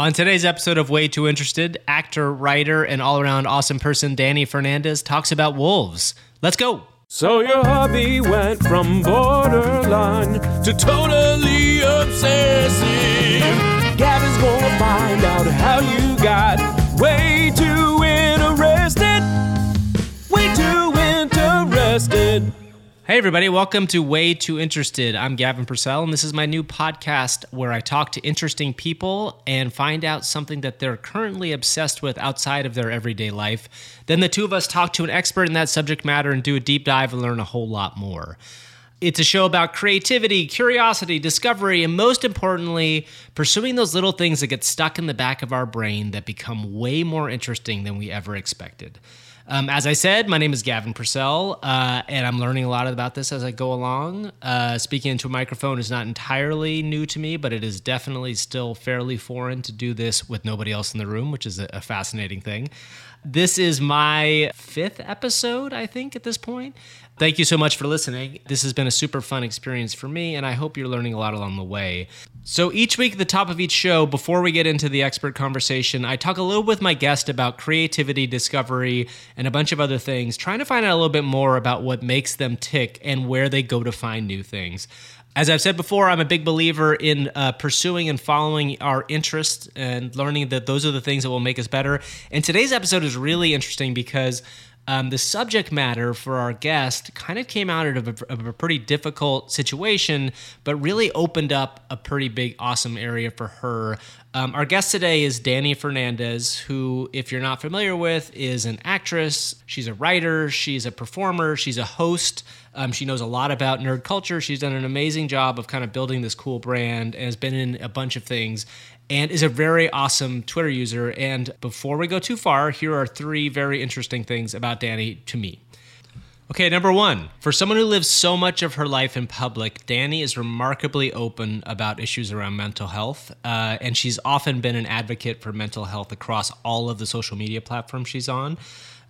On today's episode of Way Too Interested, actor, writer, and all around awesome person Dani Fernandez talks about wolves. Let's go. So your hobby went from borderline to totally obsessive. Gavin's gonna find out how you got way too interested. Way too interested. Hey, everybody, welcome to Way Too Interested. I'm Gavin Purcell, and this is my new podcast where I talk to interesting people and find out something that they're currently obsessed with outside of their everyday life. Then the two of us talk to an expert in that subject matter and do a deep dive and learn a whole lot more. It's a show about creativity, curiosity, discovery, and most importantly, pursuing those little things that get stuck in the back of our brain that become way more interesting than we ever expected. Um, as I said, my name is Gavin Purcell, uh, and I'm learning a lot about this as I go along. Uh, speaking into a microphone is not entirely new to me, but it is definitely still fairly foreign to do this with nobody else in the room, which is a, a fascinating thing. This is my fifth episode, I think, at this point. Thank you so much for listening. This has been a super fun experience for me, and I hope you're learning a lot along the way. So, each week at the top of each show, before we get into the expert conversation, I talk a little with my guest about creativity, discovery, and a bunch of other things, trying to find out a little bit more about what makes them tick and where they go to find new things. As I've said before, I'm a big believer in uh, pursuing and following our interests and learning that those are the things that will make us better. And today's episode is really interesting because um, the subject matter for our guest kind of came out of a, of a, pretty difficult situation, but really opened up a pretty big, awesome area for her. Um, our guest today is Dani Fernandez, who, if you're not familiar with, is an actress. She's a writer, she's a performer, she's a host. Um, she knows a lot about nerd culture. She's done an amazing job of kind of building this cool brand and has been in a bunch of things and is a very awesome Twitter user. And before we go too far, here are three very interesting things about Dani to me. Okay, number one, for someone who lives so much of her life in public, Dani is remarkably open about issues around mental health. Uh, and she's often been an advocate for mental health across all of the social media platforms she's on.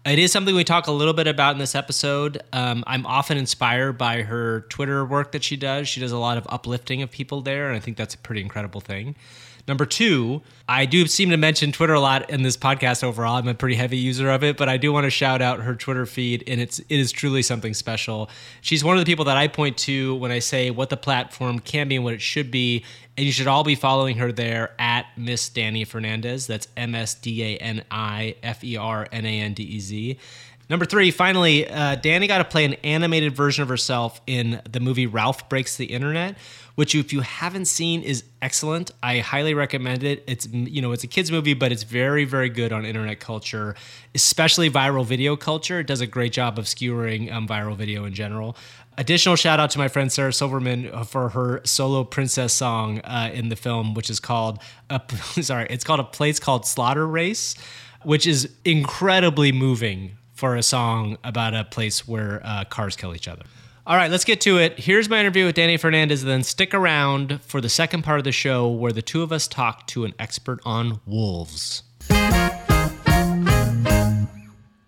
It is something we talk a little bit about in this episode. Um, I'm often inspired by her Twitter work that she does. She does a lot of uplifting of people there, and I think that's a pretty incredible thing. Number two, I do seem to mention Twitter a lot in this podcast overall. I'm a pretty heavy user of it, but I do want to shout out her Twitter feed, and it's it is truly something special. She's one of the people that I point to when I say what the platform can be and what it should be, and you should all be following her there at Miss Dani Fernandez. That's M S D A N I F E R N A N D E Z. Number three, finally, uh, Dani got to play an animated version of herself in the movie Ralph Breaks the Internet, which if you haven't seen is excellent. I highly recommend it. It's you know it's a kids movie, but it's very very good on internet culture, especially viral video culture. It does a great job of skewering um, viral video in general. Additional shout out to my friend Sarah Silverman uh, for her solo princess song uh, in the film, which is called a, sorry, it's called a place called Slaughter Race, which is incredibly moving for a song about a place where uh, cars kill each other. All right, let's get to it. Here's my interview with Dani Fernandez. Then stick around for the second part of the show where the two of us talk to an expert on wolves.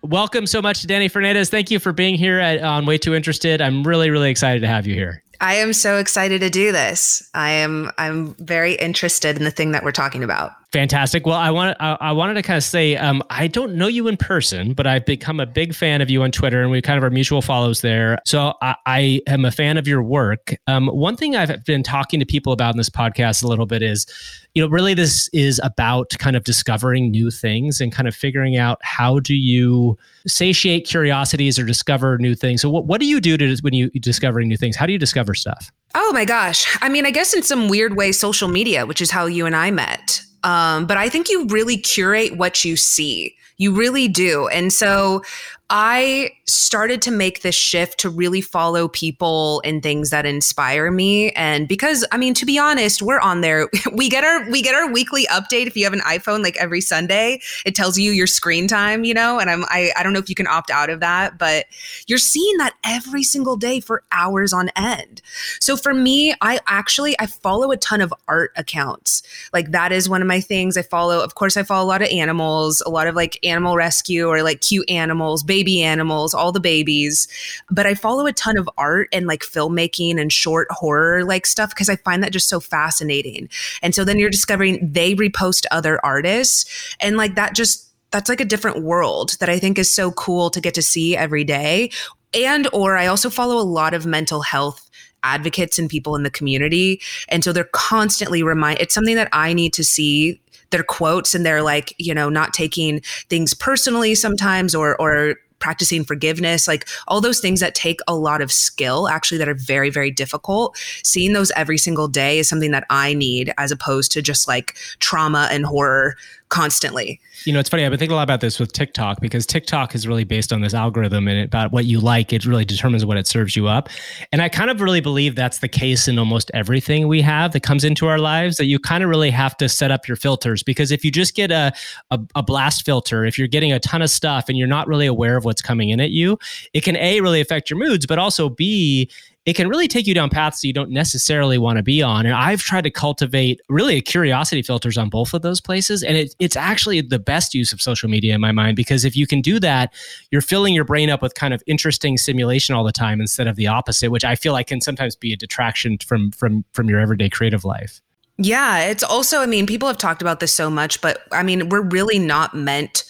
Welcome so much to Dani Fernandez. Thank you for being here at, on Way Too Interested. I'm really, really excited to have you here. I am so excited to do this. I am I'm very interested in the thing that we're talking about. Fantastic. Well, I want I, I wanted to kind of say um, I don't know you in person, but I've become a big fan of you on Twitter, and we kind of are mutual follows there. So I, I am a fan of your work. Um, one thing I've been talking to people about in this podcast a little bit is, you know, really this is about kind of discovering new things and kind of figuring out how do you satiate curiosities or discover new things. So what what do you do to when you discovering new things? How do you discover stuff? Oh my gosh. I mean, I guess in some weird way, social media, which is how you and I met. Um, but I think you really curate what you see. You really do. And so I started to make this shift to really follow people and things that inspire me. And because I mean to be honest we're on there. We get our we get our weekly update. If you have an iPhone like every Sunday it tells you your screen time you know? And I'm I, I don't know if you can opt out of that but you're seeing that every single day for hours on end. So for me I actually I follow a ton of art accounts. Like that is one of my things. I follow of course I follow a lot of animals a lot of like animal rescue or like cute animals baby animals, all the babies. But I follow a ton of art and like filmmaking and short horror like stuff because I find that just so fascinating. And so then you're discovering they repost other artists and like that just that's like a different world that I think is so cool to get to see every day. And or I also follow a lot of mental health advocates and people in the community. And so they're constantly remind it's something that I need to see their quotes and they're like, you know, not taking things personally sometimes or or practicing forgiveness, like all those things that take a lot of skill, actually, that are very, very difficult. Seeing those every single day is something that I need as opposed to just like trauma and horror constantly. You know, it's funny. I've been thinking a lot about this with TikTok because TikTok is really based on this algorithm and about what you like. It really determines what it serves you up. And I kind of really believe that's the case in almost everything we have that comes into our lives. That you kind of really have to set up your filters because if you just get a, a, a blast filter, if you're getting a ton of stuff and you're not really aware of what's coming in at you, it can a really affect your moods, but also b it can really take you down paths you don't necessarily want to be on. And I've tried to cultivate really curiosity filters on both of those places. And it, it's actually the best use of social media in my mind because if you can do that, you're filling your brain up with kind of interesting simulation all the time instead of the opposite, which I feel like can sometimes be a detraction from from from your everyday creative life. Yeah, it's also, I mean, people have talked about this so much, but I mean, we're really not meant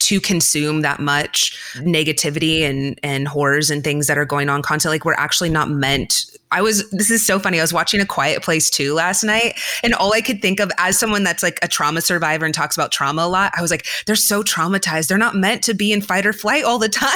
to consume that much negativity and and horrors and things that are going on constantly like we're actually not meant I was this is so funny. I was watching a quiet place too last night and all I could think of as someone that's like a trauma survivor and talks about trauma a lot, I was like, they're so traumatized. They're not meant to be in fight or flight all the time.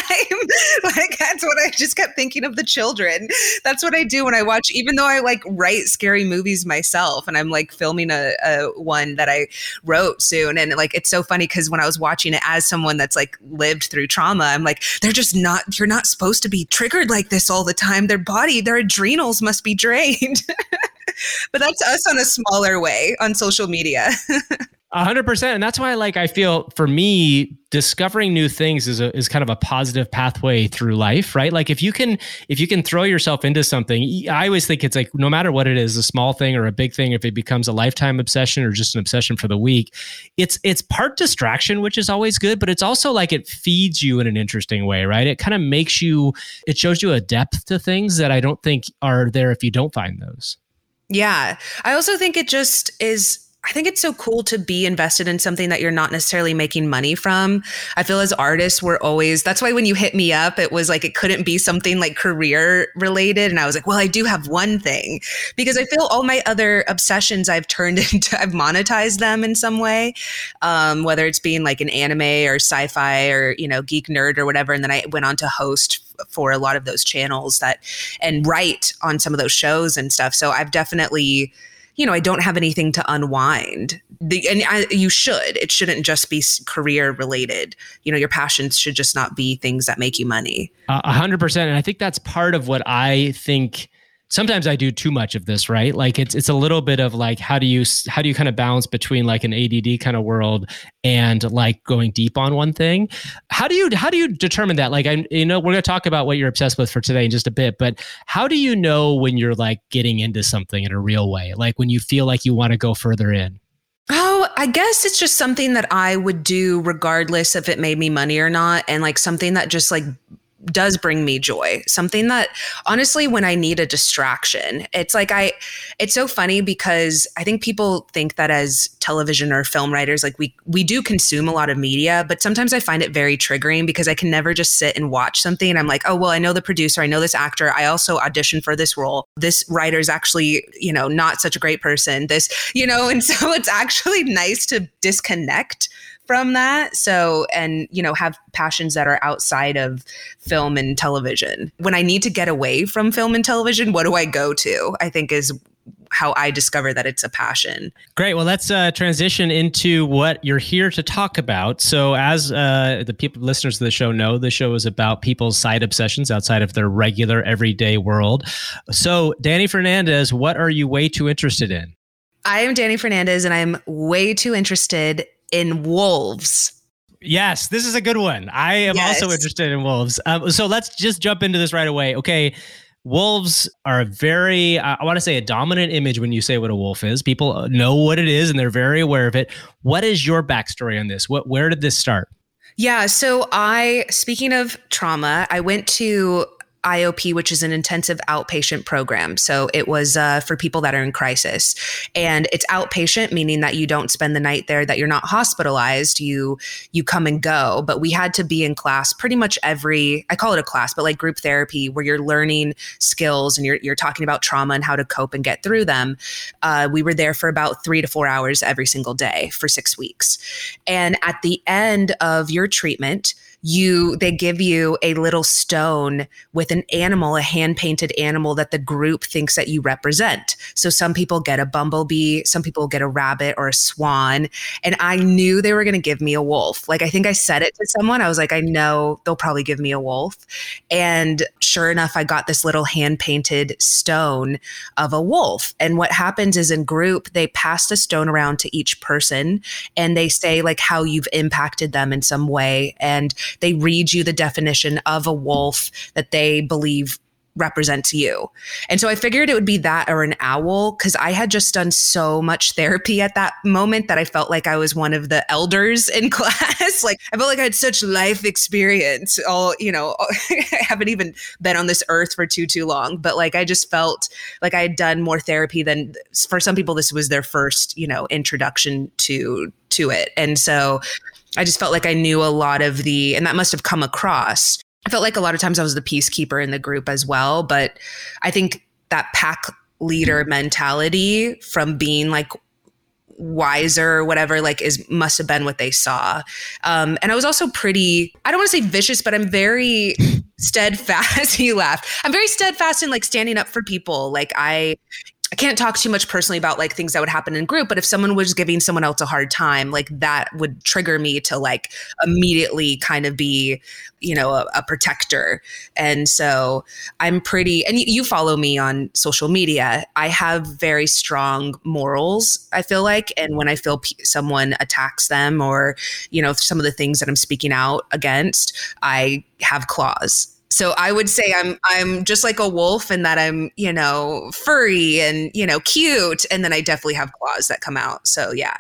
like that's what I just kept thinking of the children. That's what I do when I watch, even though I like write scary movies myself and I'm like filming a, a one that I wrote soon. And like it's so funny because when I was watching it as someone that's like lived through trauma, I'm like, they're just not you're not supposed to be triggered like this all the time. Their body, their adrenal must be drained. but that's us on a smaller way on social media. Hundred percent. And that's why like I feel for me, discovering new things is a is kind of a positive pathway through life, right? Like if you can if you can throw yourself into something, I always think it's like no matter what it is, a small thing or a big thing, if it becomes a lifetime obsession or just an obsession for the week, it's it's part distraction, which is always good, but it's also like it feeds you in an interesting way, right? It kind of makes you it shows you a depth to things that I don't think are there if you don't find those. Yeah. I also think it just is I think it's so cool to be invested in something that you're not necessarily making money from. I feel as artists, we're always, that's why when you hit me up, it was like it couldn't be something like career related. And I was like, well, I do have one thing because I feel all my other obsessions I've turned into, I've monetized them in some way, um, whether it's being like an anime or sci fi or, you know, geek nerd or whatever. And then I went on to host for a lot of those channels that and write on some of those shows and stuff. So I've definitely, you know, I don't have anything to unwind. The, and I, you should. It shouldn't just be career related. You know, your passions should just not be things that make you money. A hundred percent. And I think that's part of what I think sometimes I do too much of this, right? Like it's it's a little bit of like how do you how do you kind of balance between like an ADD kind of world and like going deep on one thing? How do you how do you determine that? Like I you know we're going to talk about what you're obsessed with for today in just a bit, but how do you know when you're like getting into something in a real way? Like when you feel like you want to go further in? Oh, I guess it's just something that I would do regardless if it made me money or not. And like something that just like does bring me joy. Something that honestly, when I need a distraction, it's like I, it's so funny because I think people think that as television or film writers, like we, we do consume a lot of media, but sometimes I find it very triggering because I can never just sit and watch something and I'm like, oh, well, I know the producer, I know this actor, I also auditioned for this role. This writer is actually, you know, not such a great person. This, you know, and so it's actually nice to disconnect from that. So, and, you know, have passions that are outside of film and television. When I need to get away from film and television, what do I go to? I think is how I discover that it's a passion. Great. Well, let's uh, transition into what you're here to talk about. So, as uh, the people listeners of the show know, the show is about people's side obsessions outside of their regular everyday world. So, Dani Fernandez, what are you way too interested in? I am Dani Fernandez, and I'm way too interested in wolves. Yes, this is a good one. I am yes. also interested in wolves. Um, so let's just jump into this right away. Okay. Wolves are a very, I want to say, a dominant image when you say what a wolf is. People know what it is and they're very aware of it. What is your backstory on this? What, where did this start? Yeah. So I, speaking of trauma, I went to IOP, which is an intensive outpatient program. So it was uh, for people that are in crisis. And it's outpatient, meaning that you don't spend the night there, that you're not hospitalized. You you come and go. But we had to be in class pretty much every, I call it a class, but like group therapy where you're learning skills and you're, you're talking about trauma and how to cope and get through them. Uh, we were there for about three to four hours every single day for six weeks. And at the end of your treatment, you they give you a little stone with an animal, a hand painted animal that the group thinks that you represent. So some people get a bumblebee, some people get a rabbit or a swan, and I knew they were going to give me a wolf. Like I think I said it to someone. I was like, I know they'll probably give me a wolf, and sure enough, I got this little hand painted stone of a wolf. And what happens is in group they pass the stone around to each person, and they say like how you've impacted them in some way, and they read you the definition of a wolf that they believe represents you. And so I figured it would be that or an owl because I had just done so much therapy at that moment that I felt like I was one of the elders in class. like I felt like I had such life experience. All, you know, I haven't even been on this earth for too too long, but like I just felt like I had done more therapy than for some people this was their first, you know, introduction to to it. And so I just felt like I knew a lot of the, and that must have come across. I felt like a lot of times I was the peacekeeper in the group as well. But I think that pack leader mentality from being like wiser or whatever like is must have been what they saw um and i was also pretty i don't want to say vicious but i'm very steadfast he laughed i'm very steadfast in like standing up for people like i I can't talk too much personally about like things that would happen in group, but if someone was giving someone else a hard time, like that would trigger me to like immediately kind of be, you know, a, a protector. And so I'm pretty, and you follow me on social media. I have very strong morals, I feel like. And when I feel p- someone attacks them or, you know, some of the things that I'm speaking out against, I have claws so I would say I'm I'm just like a wolf in that I'm, you know, furry and, you know, cute and then I definitely have claws that come out. So yeah.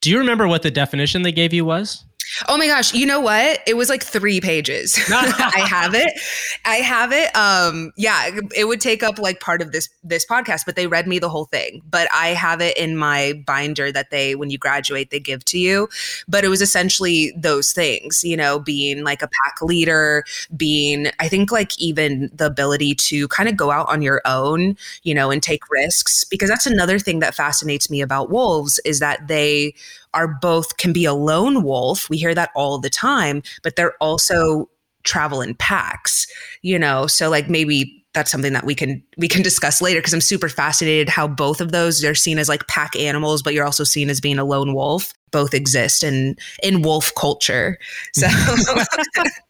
Do you remember what the definition they gave you was? Oh my gosh, you know what? It was like 3 pages. I have it. I have it. Um yeah, it would take up like part of this this podcast, but they read me the whole thing. But I have it in my binder that they when you graduate they give to you. But it was essentially those things, you know, being like a pack leader, being I think like even the ability to kind of go out on your own, you know, and take risks because that's another thing that fascinates me about wolves is that they are both can be a lone wolf. We hear that all the time, but they're also travel in packs, you know? So like maybe that's something that we can we can discuss later because I'm super fascinated how both of those they're seen as like pack animals, but you're also seen as being a lone wolf. Both exist in in wolf culture. So mm-hmm.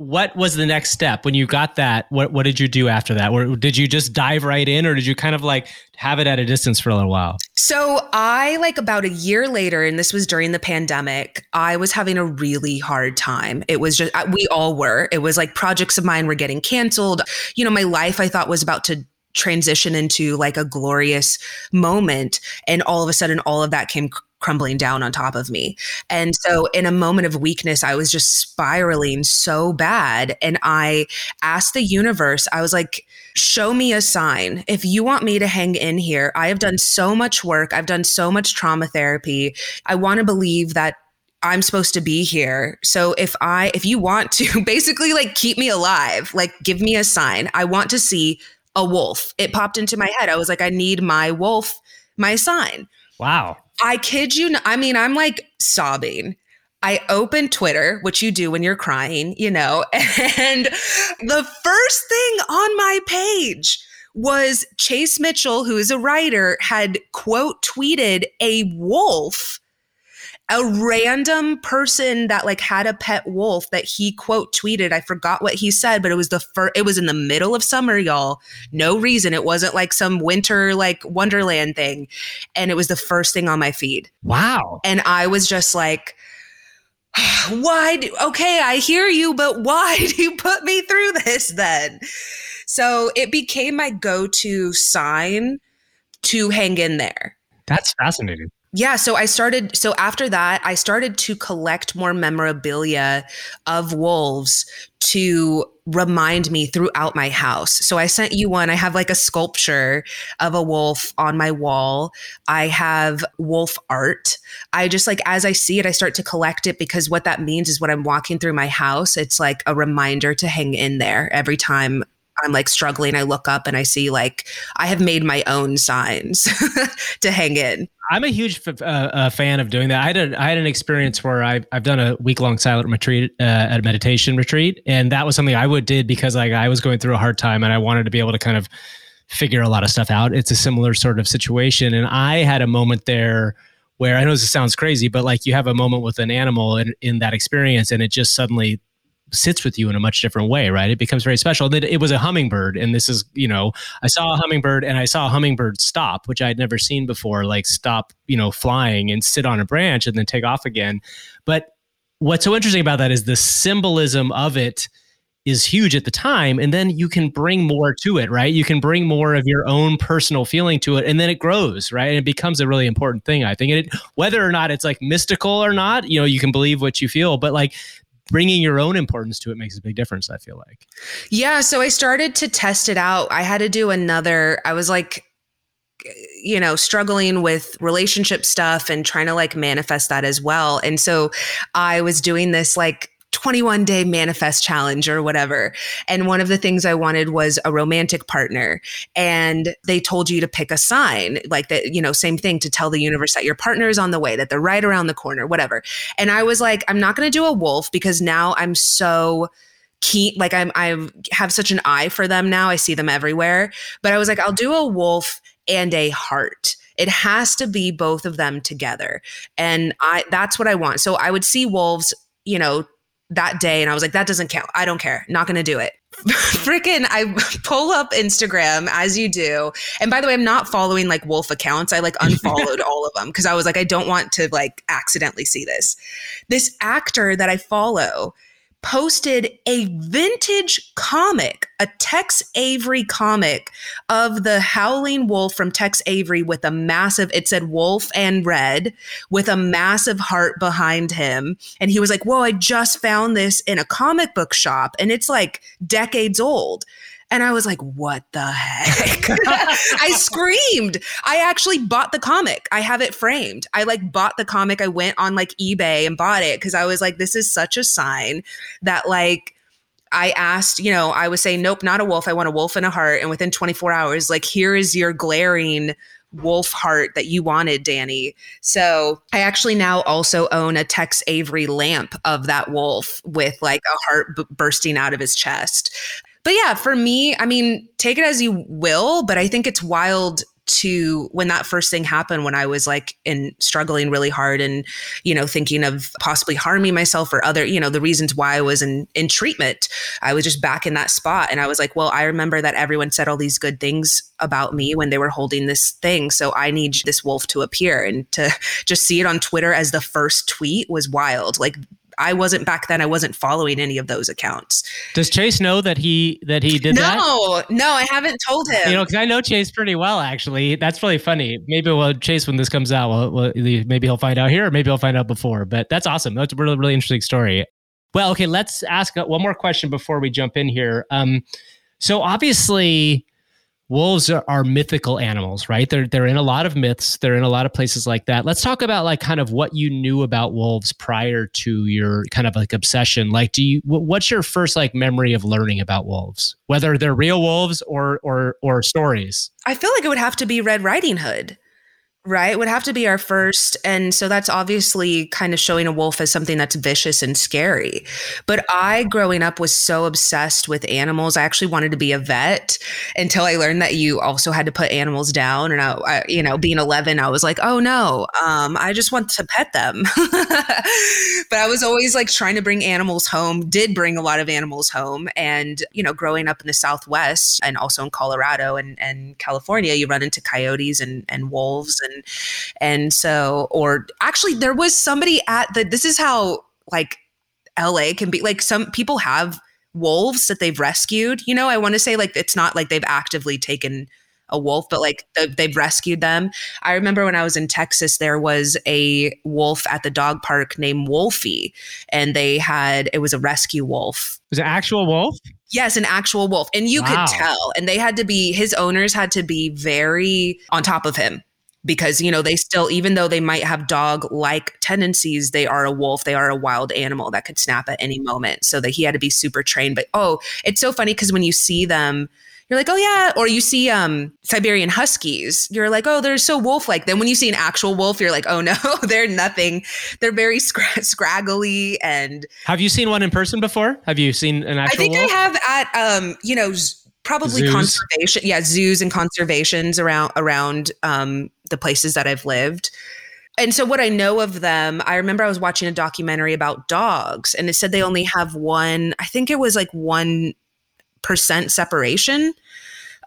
what was the next step when you got that? What what did you do after that? Or did you just dive right in, or did you kind of like have it at a distance for a little while? So I like about a year later, and this was during the pandemic. I was having a really hard time. It was just we all were. It was like projects of mine were getting canceled. You know, my life I thought was about to transition into like a glorious moment and all of a sudden all of that came crumbling down on top of me. And so in a moment of weakness, I was just spiraling so bad. And I asked the universe, I was like, show me a sign. If you want me to hang in here, I have done so much work. I've done so much trauma therapy. I want to believe that I'm supposed to be here. So if I if you want to basically like keep me alive, like give me a sign. I want to see a wolf. It popped into my head. I was like I need my wolf, my sign. Wow. I kid you. Not, I mean, I'm like sobbing. I open Twitter, which you do when you're crying, you know, and the first thing on my page was Chase Mitchell, who is a writer, had quote tweeted a wolf a random person that like had a pet wolf that he quote tweeted. I forgot what he said, but it was the first, it was in the middle of summer, y'all. No reason. It wasn't like some winter, like Wonderland thing. And it was the first thing on my feed. Wow. And I was just like, why do, okay, I hear you, but why do you put me through this then? So it became my go to sign to hang in there. That's fascinating yeah, so I started so after that I started to collect more memorabilia of wolves to remind me throughout my house. So I sent you one. I have like a sculpture of a wolf on my wall. I have wolf art. I just like as I see it I start to collect it because what that means is when I'm walking through my house it's like a reminder to hang in there every time I'm like struggling, I look up and I see like I have made my own signs to hang in. I'm a huge f- uh, uh, fan of doing that. I had, a, I had an experience where I, I've done a week long silent retreat uh, at a meditation retreat, and that was something I would did because like I was going through a hard time and I wanted to be able to kind of figure a lot of stuff out. It's a similar sort of situation, and I had a moment there where I know this sounds crazy, but like you have a moment with an animal in, in that experience, and it just suddenly sits with you in a much different way, right? It becomes very special. That it was a hummingbird, and this is, you know, I saw a hummingbird and I saw a hummingbird stop, which I had never seen before, like stop, you know, flying and sit on a branch and then take off again. But what's so interesting about that is the symbolism of it is huge at the time and then you can bring more to it right you can bring more of your own personal feeling to it and then it grows right and it becomes a really important thing i think and it, whether or not it's like mystical or not you know you can believe what you feel but like bringing your own importance to it makes a big difference i feel like. Yeah so i started to test it out. I had to do another i was like you know struggling with relationship stuff and trying to like manifest that as well. And so i was doing this like 21 day manifest challenge or whatever. And one of the things I wanted was a romantic partner. And they told you to pick a sign, like that, you know, same thing to tell the universe that your partner is on the way, that they're right around the corner, whatever. And I was like, I'm not going to do a wolf because now I'm so keen like I'm I have such an eye for them now. I see them everywhere. But I was like, I'll do a wolf and a heart. It has to be both of them together. And I that's what I want. So I would see wolves, you know, that day and I was like, that doesn't count. I don't care. Not going to do it. Freaking, I pull up Instagram as you do. And by the way, I'm not following like wolf accounts. I like unfollowed all of them because I was like, I don't want to like accidentally see this. This actor that I follow posted a vintage comic, a Tex Avery comic of the howling wolf from Tex Avery with a massive, it said wolf and red with a massive heart behind him. And he was like, Whoa, I just found this in a comic book shop and it's like decades old. And I was like, what the heck? I screamed. I actually bought the comic. I have it framed. I like bought the comic. I went on like eBay and bought it because I was like, this is such a sign that like I asked, you know, I was saying, nope, not a wolf. I want a wolf and a heart. And within 24 hours, like, here is your glaring wolf heart that you wanted, Dani. So I actually now also own a Tex Avery lamp of that wolf with like a heart b- bursting out of his chest but yeah, for me, I mean, take it as you will, but I think it's wild to when that first thing happened when I was like in struggling really hard and you know thinking of possibly harming myself or other you know the reasons why I was in in treatment I was just back in that spot and I was like well I remember that everyone said all these good things about me when they were holding this thing so I need this wolf to appear and to just see it on Twitter as the first tweet was wild like I wasn't back then. I wasn't following any of those accounts. Does Chase know that he that he did no, that? No, no, I haven't told him. You know, because I know Chase pretty well. Actually, that's really funny. Maybe we'll Chase when this comes out. Well, well, maybe he'll find out here, or maybe he'll find out before. But that's awesome. That's a really really interesting story. Well, okay, let's ask one more question before we jump in here. Um, so obviously wolves are, are, mythical animals, right? They're they're in a lot of myths. They're in a lot of places like that. Let's talk about like kind of what you knew about wolves prior to your kind of like obsession. Like, do you what's your first like memory of learning about wolves, whether they're real wolves or or or stories? I feel like it would have to be Red Riding Hood right? Would have to be our first and so that's obviously kind of showing a wolf as something that's vicious and scary. But i growing up was so obsessed with animals i actually wanted to be a vet until i learned that you also had to put animals down and i, I you know being 11 i was like oh no um, i just want to pet them. But i was always like trying to bring animals home did bring a lot of animals home and you know growing up in the southwest and also in colorado and, and california you run into coyotes and, and wolves and and and so or actually there was somebody at the this is how like LA can be like some people have wolves that they've rescued. You know, I want to say like it's not like they've actively taken a wolf, but like they've rescued them. I remember when I was in Texas, there was a wolf at the dog park named Wolfie, and they had it was a rescue wolf. Was it actual wolf? Yes, an actual wolf. And you wow. could tell. And they had to be, his owners had to be very on top of him because you know they still even though they might have dog like tendencies they are a wolf they are a wild animal that could snap at any moment. So that he had to be super trained. But oh it's so funny because when you see them you're like oh yeah. Or you see um siberian huskies you're like oh they're so wolf like then when you see an actual wolf you're like oh no they're nothing. They're very scra- scraggly and have you seen one in person before? Have you seen an actual i think wolf? i have at um you know probably zoos. conservation yeah zoos and conservations around around um the places that I've lived. And so, what I know of them, I remember I was watching a documentary about dogs, and it said they only have one, I think it was like 1% separation.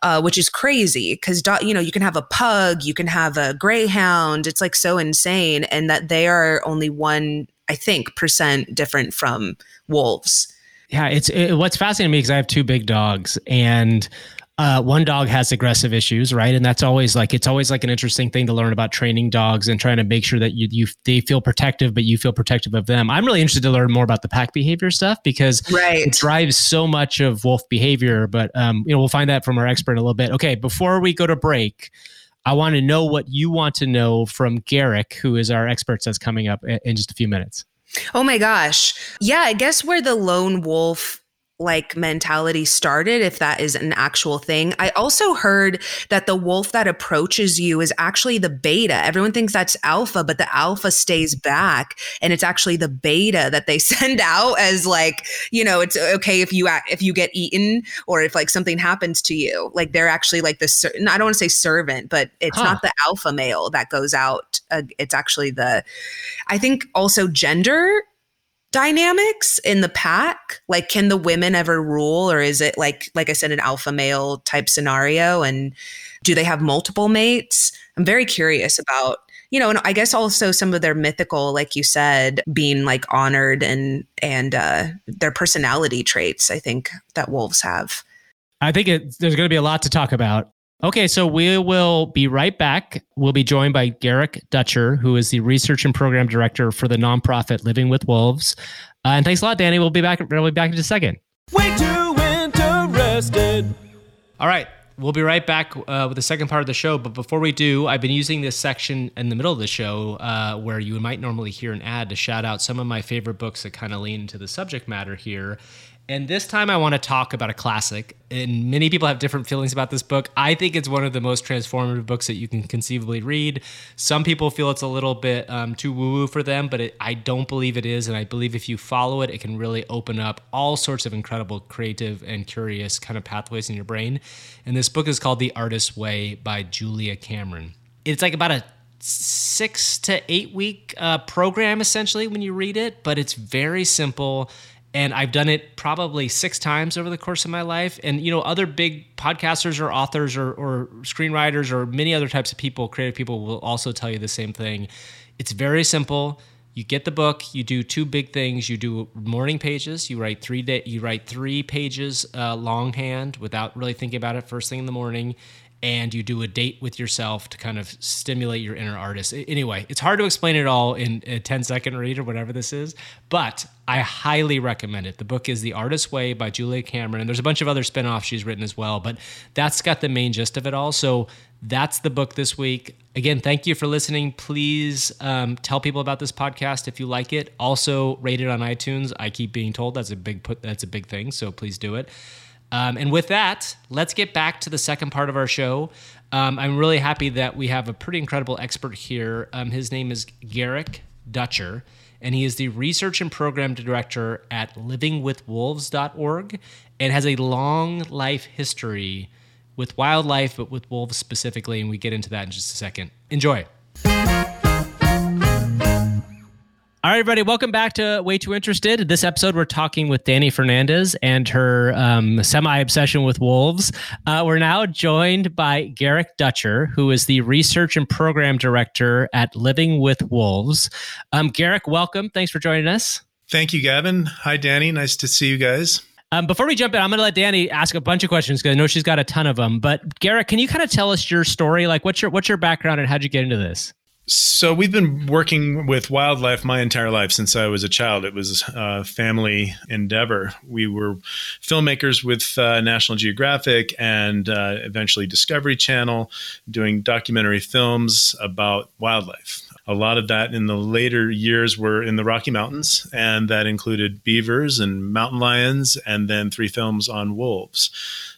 Uh, which is crazy because do- you know you can have a pug, you can have a greyhound. It's like so insane, and that they are only one, I think, percent different from wolves. Yeah, it's it, what's fascinating to me because I have two big dogs, and uh, one dog has aggressive issues, right? And that's always like it's always like an interesting thing to learn about training dogs and trying to make sure that you you they feel protective, but you feel protective of them. I'm really interested to learn more about the pack behavior stuff because right. it drives so much of wolf behavior. But um, you know, we'll find that from our expert in a little bit. Okay, before we go to break. I want to know what you want to know from Garrick, who is our expert that's coming up in just a few minutes. Oh my gosh. Yeah, I guess where the lone wolf like mentality started if that is an actual thing. I also heard that the wolf that approaches you is actually the beta. Everyone thinks that's alpha, but the alpha stays back and it's actually the beta that they send out as like, you know, it's okay if you if you get eaten or if like something happens to you. Like they're actually like the I don't want to say servant, but it's huh. not the alpha male that goes out. Uh, it's actually the I think also gender dynamics in the pack? Like, can the women ever rule, or is it like, like I said, an alpha male type scenario? And do they have multiple mates? I'm very curious about, you know, and I guess also some of their mythical, like you said, being like honored and and uh, their personality traits. I think that wolves have. I think it, there's going to be a lot to talk about. Okay, so we will be right back. We'll be joined by Garrick Dutcher, who is the research and program director for the nonprofit Living with Wolves. Uh, and thanks a lot, Dani. We'll be back. We'll be back in just a second. Way too interested. All right, we'll be right back uh, with the second part of the show. But before we do, I've been using this section in the middle of the show uh, where you might normally hear an ad to shout out some of my favorite books that kind of lean into the subject matter here. And this time I want to talk about a classic. And many people have different feelings about this book. I think it's one of the most transformative books that you can conceivably read. Some people feel it's a little bit um, too woo woo for them, but it, I don't believe it is. And I believe if you follow it, it can really open up all sorts of incredible, creative, and curious kind of pathways in your brain. And this book is called The Artist's Way by Julia Cameron. It's like about a six to eight week uh, program essentially when you read it, but it's very simple and I've done it probably six times over the course of my life. And you know, other big podcasters or authors or, or screenwriters or many other types of people, creative people, will also tell you the same thing. It's very simple. You get the book. You do two big things. You do morning pages. You write three day. You write three pages uh, longhand without really thinking about it first thing in the morning, and you do a date with yourself to kind of stimulate your inner artist. Anyway, it's hard to explain it all in a 10 second read or whatever this is, but I highly recommend it. The book is The Artist's Way by Julia Cameron, and there's a bunch of other spin offs she's written as well, but that's got the main gist of it all. So that's the book this week. Again, thank you for listening. Please um, tell people about this podcast if you like it. Also, rate it on iTunes. I keep being told that's a big put. That's a big thing. So please do it. Um, and with that, let's get back to the second part of our show. Um, I'm really happy that we have a pretty incredible expert here. Um, his name is Garrick Dutcher, and he is the research and program director at livingwithwolves.org and has a long life history with wildlife, but with wolves specifically. And we get into that in just a second. Enjoy. All right, everybody, welcome back to Way Too Interested. This episode, we're talking with Dani Fernandez and her um, semi obsession with wolves. Uh, we're now joined by Garrick Dutcher, who is the research and program director at Living with Wolves. Um, Garrick, welcome. Thanks for joining us. Thank you, Gavin. Hi, Dani. Nice to see you guys. Um, before we jump in, I'm going to let Dani ask a bunch of questions because I know she's got a ton of them. But Garrick, can you kind of tell us your story? Like, what's your what's your background and how'd you get into this? So we've been working with wildlife my entire life since I was a child. It was a family endeavor. We were filmmakers with uh, National Geographic and uh, eventually Discovery Channel, doing documentary films about wildlife. A lot of that in the later years were in the Rocky Mountains, and that included beavers and mountain lions, and then three films on wolves.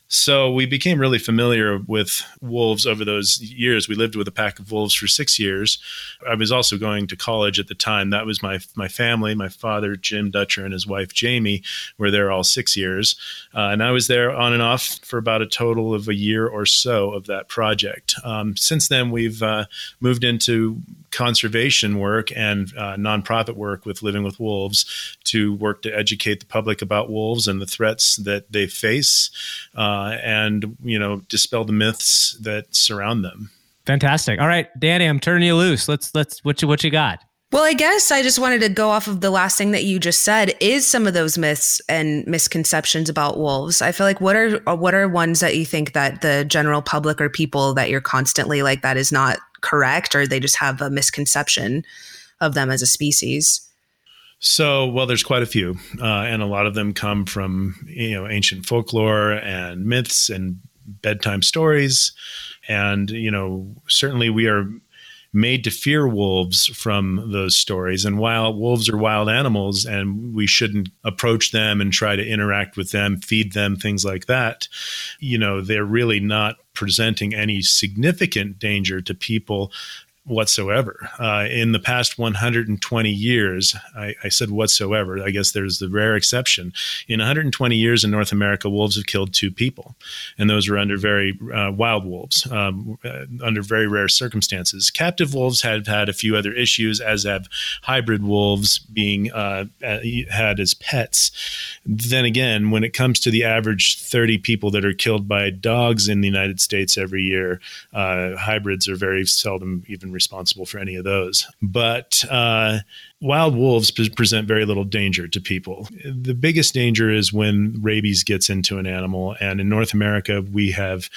So we became really familiar with wolves over those years. We lived with a pack of wolves for six years. I was also going to college at the time. That was my my family. My father, Jim Dutcher, and his wife Jamie were there all six years, uh, and I was there on and off for about a total of a year or so of that project. Um, since then, we've uh, moved into conservation work and uh, nonprofit work with Living with Wolves to work to educate the public about wolves and the threats that they face, uh, and you know dispel the myths that surround them. Fantastic. All right, Dani, I'm turning you loose. Let's let's what you what you got. Well, I guess I just wanted to go off of the last thing that you just said is some of those myths and misconceptions about wolves. I feel like what are what are ones that you think that the general public or people that you're constantly like that is not correct or they just have a misconception of them as a species? So, well, there's quite a few, uh, and a lot of them come from you know ancient folklore and myths and bedtime stories, and you know certainly we are made to fear wolves from those stories. And while wolves are wild animals and we shouldn't approach them and try to interact with them, feed them, things like that, you know, they're really not presenting any significant danger to people whatsoever. Uh, in the past 120 years, I, I, said whatsoever. I guess there's the rare exception. In 120 years in North America, wolves have killed two people, and those were under very uh, wild wolves, um, uh, under very rare circumstances. Captive wolves have had a few other issues, as have hybrid wolves being uh, uh, had as pets. Then again, when it comes to the average 30 people that are killed by dogs in the United States every year, uh, hybrids are very seldom even responsible for any of those. But uh, wild wolves pre- present very little danger to people. The biggest danger is when rabies gets into an animal. And in North America, we have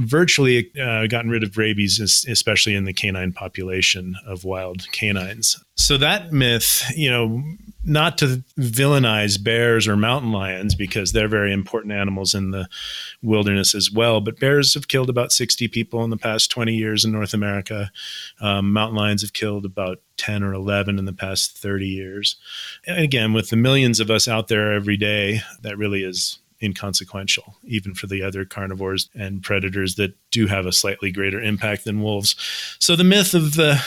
virtually uh, gotten rid of rabies, especially in the canine population of wild canines. So that myth, you know, not to villainize bears or mountain lions because they're very important animals in the wilderness as well. But bears have killed about 60 people in the past 20 years in North America. Um, mountain lions have killed about 10 or 11 in the past 30 years. And again, with the millions of us out there every day, that really is inconsequential, even for the other carnivores and predators that do have a slightly greater impact than wolves. So the myth of the,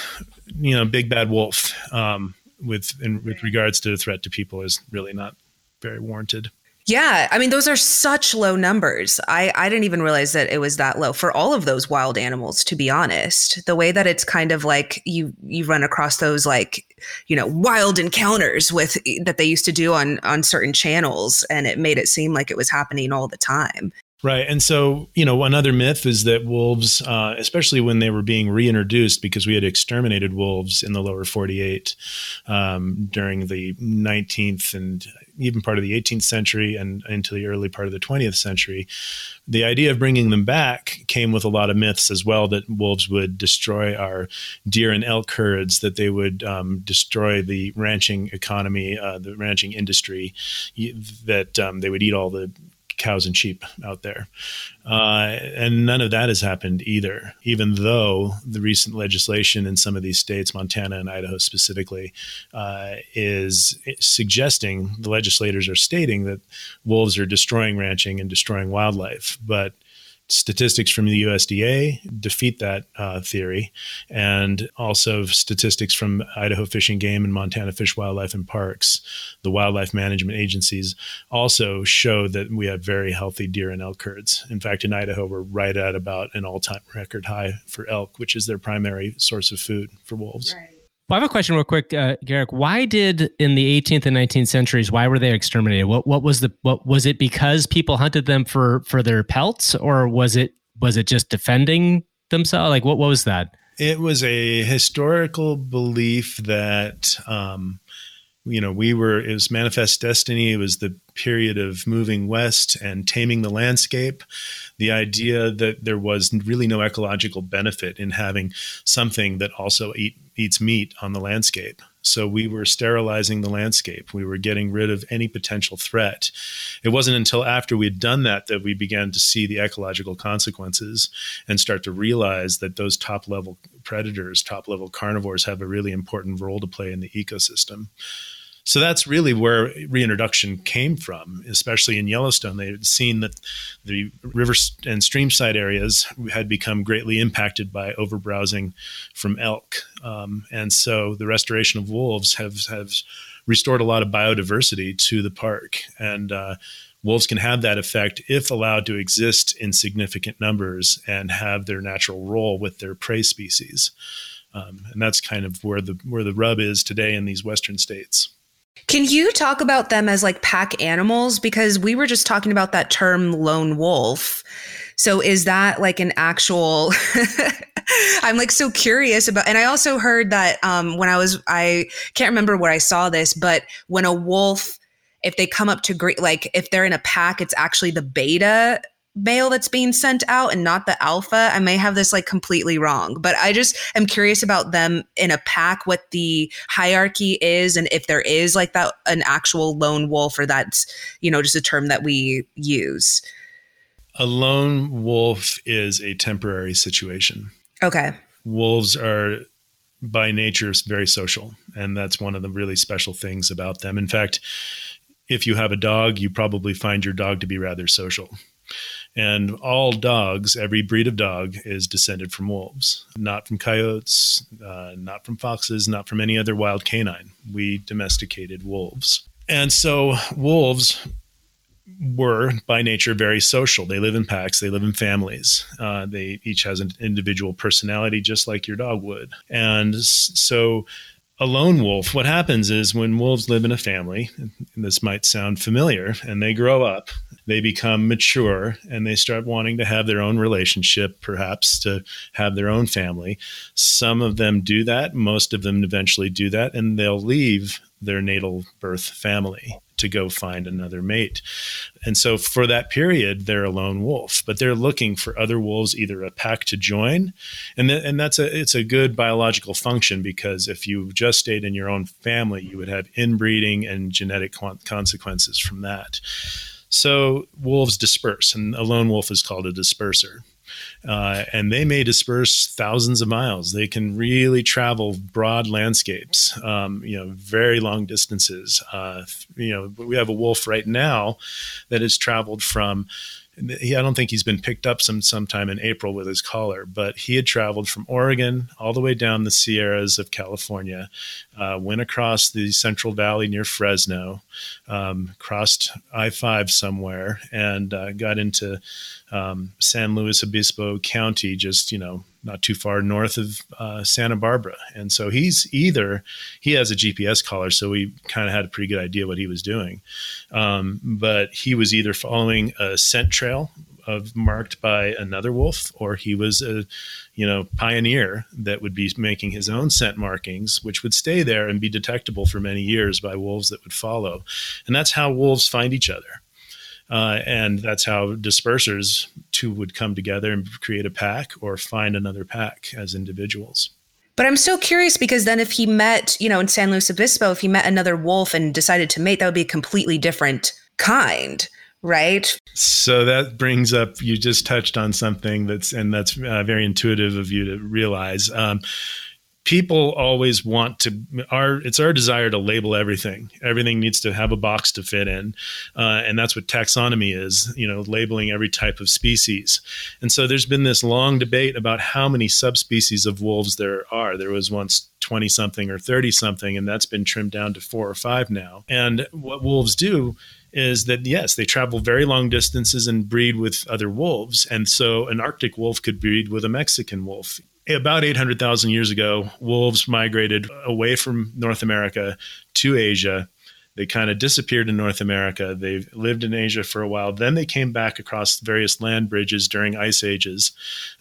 you know, big bad wolf um, with in, with regards to the threat to people is really not very warranted. Yeah, I mean those are such low numbers. I I didn't even realize that it was that low for all of those wild animals to be honest. The way that it's kind of like you you run across those like, you know, wild encounters with that they used to do on on certain channels and it made it seem like it was happening all the time. Right. And so, you know, another myth is that wolves, uh, especially when they were being reintroduced, because we had exterminated wolves in the lower 48 um, during the 19th and even part of the 18th century and into the early part of the 20th century, the idea of bringing them back came with a lot of myths as well that wolves would destroy our deer and elk herds, that they would um, destroy the ranching economy, uh, the ranching industry, that um, they would eat all the cows and sheep out there. Uh, and none of that has happened either, even though the recent legislation in some of these states, Montana and Idaho specifically, uh, is suggesting the legislators are stating that wolves are destroying ranching and destroying wildlife. But statistics from the USDA defeat that uh, theory, and also statistics from Idaho Fish and Game and Montana Fish, Wildlife, and Parks, the wildlife management agencies, also show that we have very healthy deer and elk herds. In fact, in Idaho, we're right at about an all time record high for elk, which is their primary source of food for wolves. Right. Well, I have a question real quick, uh, Garrick. Why did in the 18th and 19th centuries? Why were they exterminated? What what was the what was it because people hunted them for for their pelts, or was it was it just defending themselves? Like what, what was that? It was a historical belief that um, you know, we were, it was manifest destiny. It was the period of moving west and taming the landscape. The idea that there was really no ecological benefit in having something that also eat, eats meat on the landscape. So we were sterilizing the landscape. We were getting rid of any potential threat. It wasn't until after we had done that that we began to see the ecological consequences and start to realize that those top level predators, top level carnivores have a really important role to play in the ecosystem. So that's really where reintroduction came from, especially in Yellowstone. They had seen that the river and streamside areas had become greatly impacted by overbrowsing from elk. Um, and so the restoration of wolves have, have restored a lot of biodiversity to the park. And uh, wolves can have that effect if allowed to exist in significant numbers and have their natural role with their prey species. Um, and that's kind of where the where the rub is today in these western states. Can you talk about them as like pack animals? Because we were just talking about that term lone wolf. So is that like an actual I'm like so curious about and I also heard that um when I was I can't remember where I saw this, but when a wolf if they come up to great like if they're in a pack, it's actually the beta male that's being sent out and not the alpha. I may have this like completely wrong, but I just am curious about them in a pack, what the hierarchy is, and if there is like that an actual lone wolf or that's, you know, just a term that we use. A lone wolf is a temporary situation. Okay. Wolves are by nature very social, and that's one of the really special things about them. In fact, if you have a dog, you probably find your dog to be rather social. And all dogs, every breed of dog, is descended from wolves, not from coyotes, uh, not from foxes, not from any other wild canine. We domesticated wolves. And so wolves were by nature very social. They live in packs, they live in families. Uh, they each has an individual personality, just like your dog would. And so a lone wolf, what happens is when wolves live in a family, this might sound familiar, and they grow up, they become mature and they start wanting to have their own relationship, perhaps to have their own family. Some of them do that, most of them eventually do that, and they'll leave their natal birth family to go find another mate. And so for that period, they're a lone wolf, but they're looking for other wolves, either a pack to join. And, th- and that's a, it's a good biological function because if you just stayed in your own family, you would have inbreeding and genetic con- consequences from that. So wolves disperse, and a lone wolf is called a disperser uh, and they may disperse thousands of miles. They can really travel broad landscapes, um, you know, very long distances. Uh, you know, we have a wolf right now that has traveled from he, I don't think he's been picked up some sometime in April with his collar, but he had traveled from Oregon all the way down the Sierras of California, uh, went across the Central Valley near Fresno, um, crossed I five somewhere, and uh, got into um, San Luis Obispo County, just you know not too far north of uh, Santa Barbara. And so he's either he has a GPS collar, so we kind of had a pretty good idea what he was doing. Um, but he was either following a scent trail of marked by another wolf, or he was a you know pioneer that would be making his own scent markings, which would stay there and be detectable for many years by wolves that would follow. And that's how wolves find each other. Uh, and that's how dispersers two would come together and create a pack or find another pack as individuals. But I'm so curious because then if he met, you know, in San Luis Obispo, if he met another wolf and decided to mate, that would be a completely different kind, right? So that brings up, you just touched on something that's, and that's uh, very intuitive of you to realize. Um, people always want to our it's our desire to label everything. Everything needs to have a box to fit in. Uh, and that's what taxonomy is you know labeling every type of species. And so there's been this long debate about how many subspecies of wolves there are. There was once 20 something or 30 something and that's been trimmed down to four or five now. And what wolves do is that yes, they travel very long distances and breed with other wolves. And so an Arctic wolf could breed with a Mexican wolf about 800,000 years ago, wolves migrated away from North America to Asia. They kind of disappeared in North America. They lived in Asia for a while. Then they came back across various land bridges during ice ages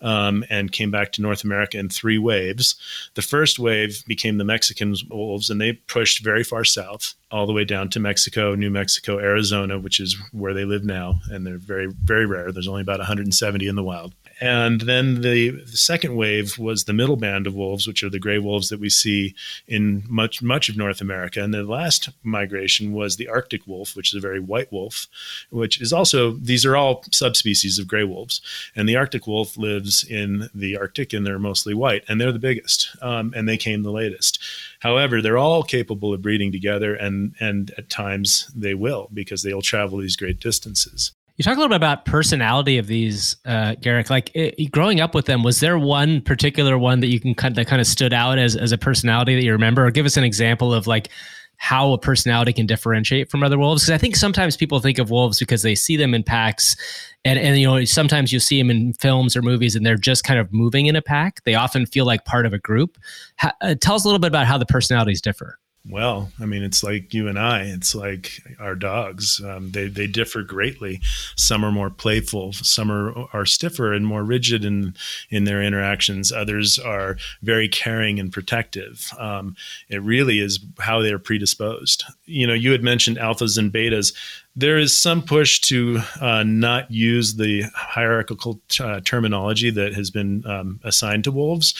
um, and came back to North America in three waves. The first wave became the Mexican wolves, and they pushed very far south, all the way down to Mexico, New Mexico, Arizona, which is where they live now. And they're very, very rare. There's only about 170 in the wild. And then the, the, second wave was the middle band of wolves, which are the gray wolves that we see in much much of North America. And the last migration was the Arctic wolf, which is a very white wolf, which is also these are all subspecies of gray wolves. And the Arctic wolf lives in the Arctic, and they're mostly white, and they're the biggest, um, and they came the latest. However, they're all capable of breeding together, and and at times they will because they'll travel these great distances. You talk a little bit about personality of these, uh, Garrick. Like it, growing up with them, was there one particular one that you can kind that kind of stood out as as a personality that you remember, or give us an example of like how a personality can differentiate from other wolves? Because I think sometimes people think of wolves because they see them in packs, and and you know sometimes you see them in films or movies, and they're just kind of moving in a pack. They often feel like part of a group. Uh, tell us a little bit about how the personalities differ. Well, I mean, it's like you and I. It's like our dogs. Um, they they differ greatly. Some are more playful. Some are are stiffer and more rigid in in their interactions. Others are very caring and protective. Um, it really is how they're predisposed. You know, you had mentioned alphas and betas there is some push to uh, not use the hierarchical uh, terminology that has been um, assigned to wolves.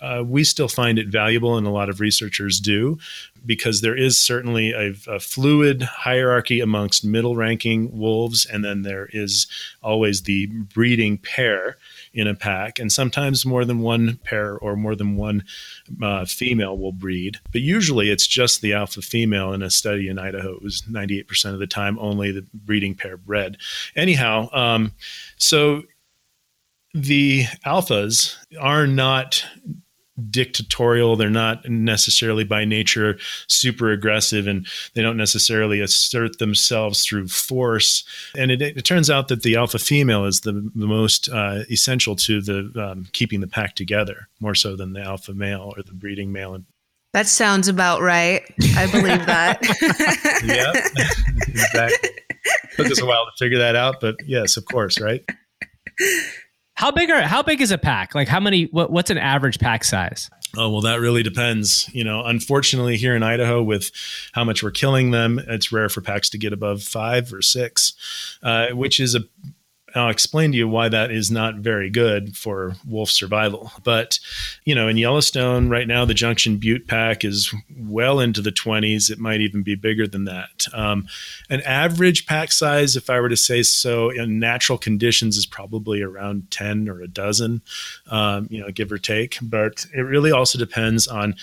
Uh, we still find it valuable, and a lot of researchers do, because there is certainly a, a fluid hierarchy amongst middle ranking wolves, and then there is always the breeding pair in a pack, and sometimes more than one pair or more than one uh, female will breed. But usually it's just the alpha female. In a study in Idaho, it was 98% of the time only the breeding pair bred. Anyhow, um, so the alphas are not dictatorial. They're not necessarily by nature super aggressive and they don't necessarily assert themselves through force. And it, it turns out that the alpha female is the, the most uh, essential to the um, keeping the pack together more so than the alpha male or the breeding male. That sounds about right. I believe that. yeah, exactly. Took us a while to figure that out, but yes, of course, right? How big are how big is a pack? Like how many? What, what's an average pack size? Oh well, that really depends. You know, unfortunately, here in Idaho, with how much we're killing them, it's rare for packs to get above five or six, uh, which is a I'll explain to you why that is not very good for wolf survival. But, you know, in Yellowstone right now, the Junction Butte pack is well into the 20s. It might even be bigger than that. Um, an average pack size, if I were to say so, in natural conditions is probably around 10 or a dozen, um, you know, give or take. But it really also depends on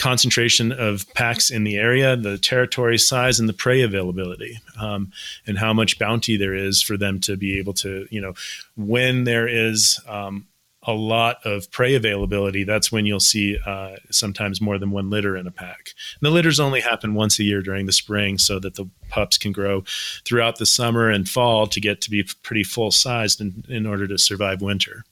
concentration of packs in the area, the territory size, and the prey availability, um, and how much bounty there is for them to be able to, you know, when there is um, a lot of prey availability, that's when you'll see uh, sometimes more than one litter in a pack. And the litters only happen once a year during the spring so that the pups can grow throughout the summer and fall to get to be pretty full sized in, in order to survive winter.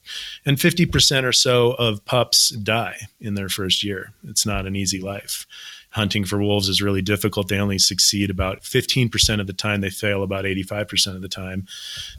And 50% or so of pups die in their first year. It's not an easy life hunting for wolves is really difficult. They only succeed about 15% of the time, they fail about 85% of the time.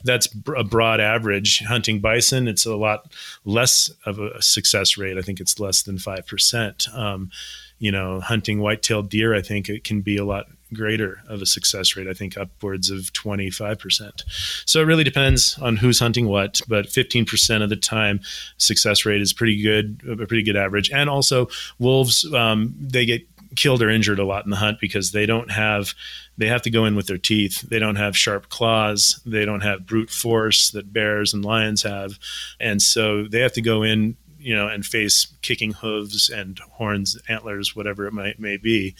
That's a broad average. Hunting bison, it's a lot less of a success rate. I think it's less than 5%. Um, you know, hunting white-tailed deer, I think it can be a lot greater of a success rate. I think upwards of 25%. So it really depends on who's hunting what, but 15% of the time, success rate is pretty good, a pretty good average. And also, wolves, um, they get killed or injured a lot in the hunt because they don't have they have to go in with their teeth. They don't have sharp claws. They don't have brute force that bears and lions have. And so they have to go in you know and face kicking hooves and horns antlers whatever it might may be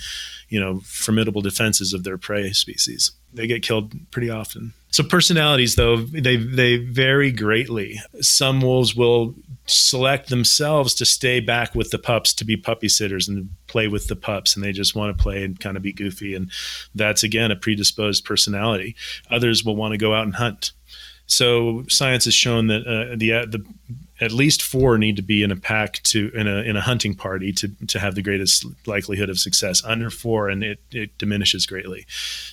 you know formidable defenses of their prey species. They get killed pretty often so personalities though they they vary greatly some wolves will select themselves to stay back with the pups to be puppy sitters and play with the pups and they just want to play and kind of be goofy and that's again a predisposed personality others will want to go out and hunt so science has shown that uh, the uh, the at least four need to be in a pack to in a in a hunting party to to have the greatest likelihood of success. Under four, and it it diminishes greatly.